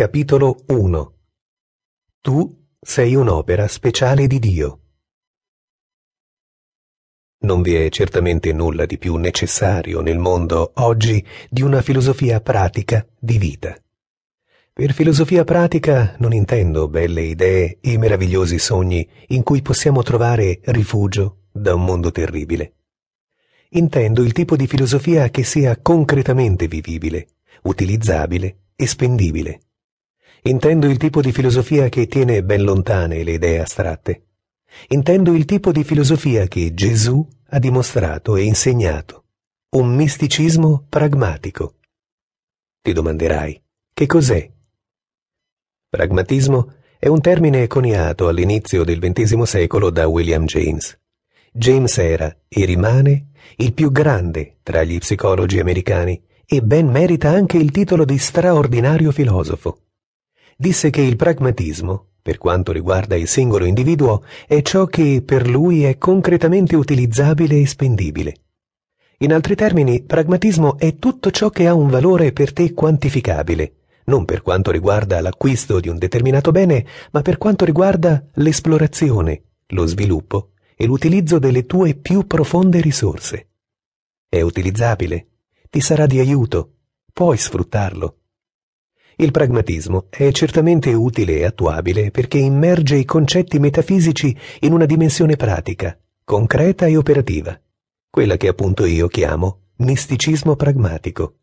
Capitolo 1 Tu sei un'opera speciale di Dio. Non vi è certamente nulla di più necessario nel mondo oggi di una filosofia pratica di vita. Per filosofia pratica non intendo belle idee e meravigliosi sogni in cui possiamo trovare rifugio da un mondo terribile. Intendo il tipo di filosofia che sia concretamente vivibile, utilizzabile e spendibile. Intendo il tipo di filosofia che tiene ben lontane le idee astratte. Intendo il tipo di filosofia che Gesù ha dimostrato e insegnato. Un misticismo pragmatico. Ti domanderai, che cos'è? Pragmatismo è un termine coniato all'inizio del XX secolo da William James. James era e rimane il più grande tra gli psicologi americani e ben merita anche il titolo di straordinario filosofo disse che il pragmatismo, per quanto riguarda il singolo individuo, è ciò che per lui è concretamente utilizzabile e spendibile. In altri termini, pragmatismo è tutto ciò che ha un valore per te quantificabile, non per quanto riguarda l'acquisto di un determinato bene, ma per quanto riguarda l'esplorazione, lo sviluppo e l'utilizzo delle tue più profonde risorse. È utilizzabile, ti sarà di aiuto, puoi sfruttarlo. Il pragmatismo è certamente utile e attuabile perché immerge i concetti metafisici in una dimensione pratica, concreta e operativa, quella che appunto io chiamo misticismo pragmatico.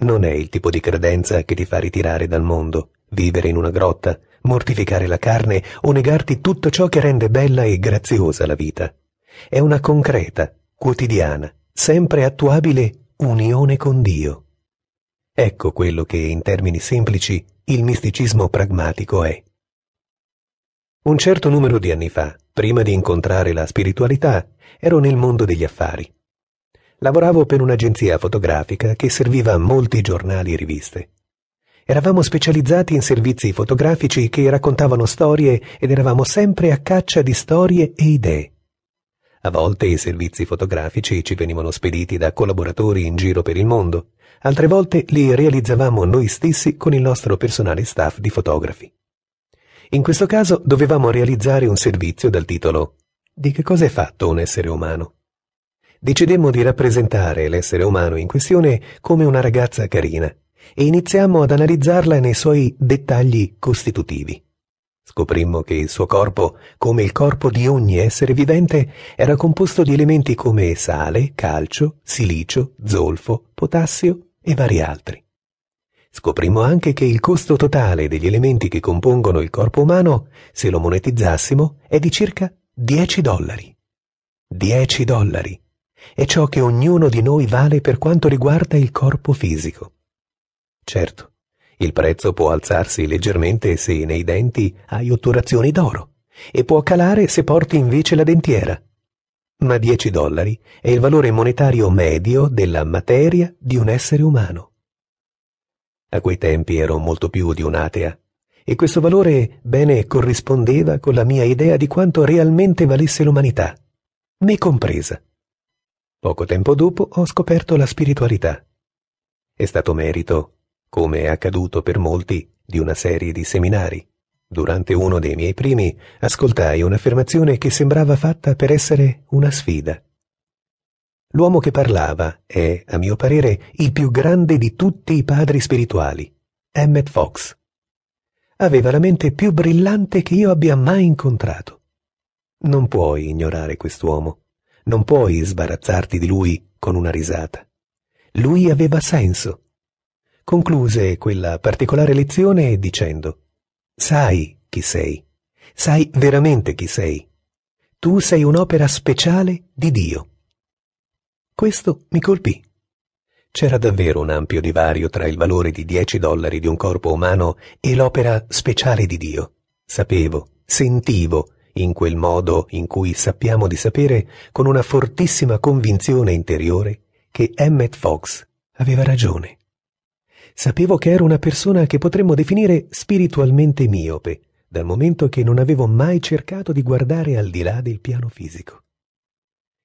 Non è il tipo di credenza che ti fa ritirare dal mondo, vivere in una grotta, mortificare la carne o negarti tutto ciò che rende bella e graziosa la vita. È una concreta, quotidiana, sempre attuabile unione con Dio. Ecco quello che, in termini semplici, il misticismo pragmatico è. Un certo numero di anni fa, prima di incontrare la spiritualità, ero nel mondo degli affari. Lavoravo per un'agenzia fotografica che serviva molti giornali e riviste. Eravamo specializzati in servizi fotografici che raccontavano storie ed eravamo sempre a caccia di storie e idee. A volte i servizi fotografici ci venivano spediti da collaboratori in giro per il mondo, altre volte li realizzavamo noi stessi con il nostro personale staff di fotografi. In questo caso dovevamo realizzare un servizio dal titolo Di che cosa è fatto un essere umano? Decidemmo di rappresentare l'essere umano in questione come una ragazza carina e iniziamo ad analizzarla nei suoi dettagli costitutivi. Scoprimmo che il suo corpo, come il corpo di ogni essere vivente, era composto di elementi come sale, calcio, silicio, zolfo, potassio e vari altri. Scoprimmo anche che il costo totale degli elementi che compongono il corpo umano, se lo monetizzassimo, è di circa 10 dollari. 10 dollari. È ciò che ognuno di noi vale per quanto riguarda il corpo fisico. Certo, il prezzo può alzarsi leggermente se nei denti hai otturazioni d'oro e può calare se porti invece la dentiera. Ma 10 dollari è il valore monetario medio della materia di un essere umano. A quei tempi ero molto più di un'atea e questo valore bene corrispondeva con la mia idea di quanto realmente valesse l'umanità, me compresa. Poco tempo dopo ho scoperto la spiritualità. È stato merito come è accaduto per molti, di una serie di seminari. Durante uno dei miei primi ascoltai un'affermazione che sembrava fatta per essere una sfida. L'uomo che parlava è, a mio parere, il più grande di tutti i padri spirituali, Emmet Fox. Aveva la mente più brillante che io abbia mai incontrato. Non puoi ignorare quest'uomo, non puoi sbarazzarti di lui con una risata. Lui aveva senso concluse quella particolare lezione dicendo Sai chi sei, sai veramente chi sei. Tu sei un'opera speciale di Dio. Questo mi colpì. C'era davvero un ampio divario tra il valore di 10 dollari di un corpo umano e l'opera speciale di Dio. Sapevo, sentivo, in quel modo in cui sappiamo di sapere con una fortissima convinzione interiore che Emmet Fox aveva ragione. Sapevo che ero una persona che potremmo definire spiritualmente miope, dal momento che non avevo mai cercato di guardare al di là del piano fisico.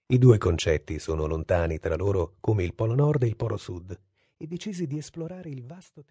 I due concetti sono lontani tra loro come il polo nord e il polo sud, e decisi di esplorare il vasto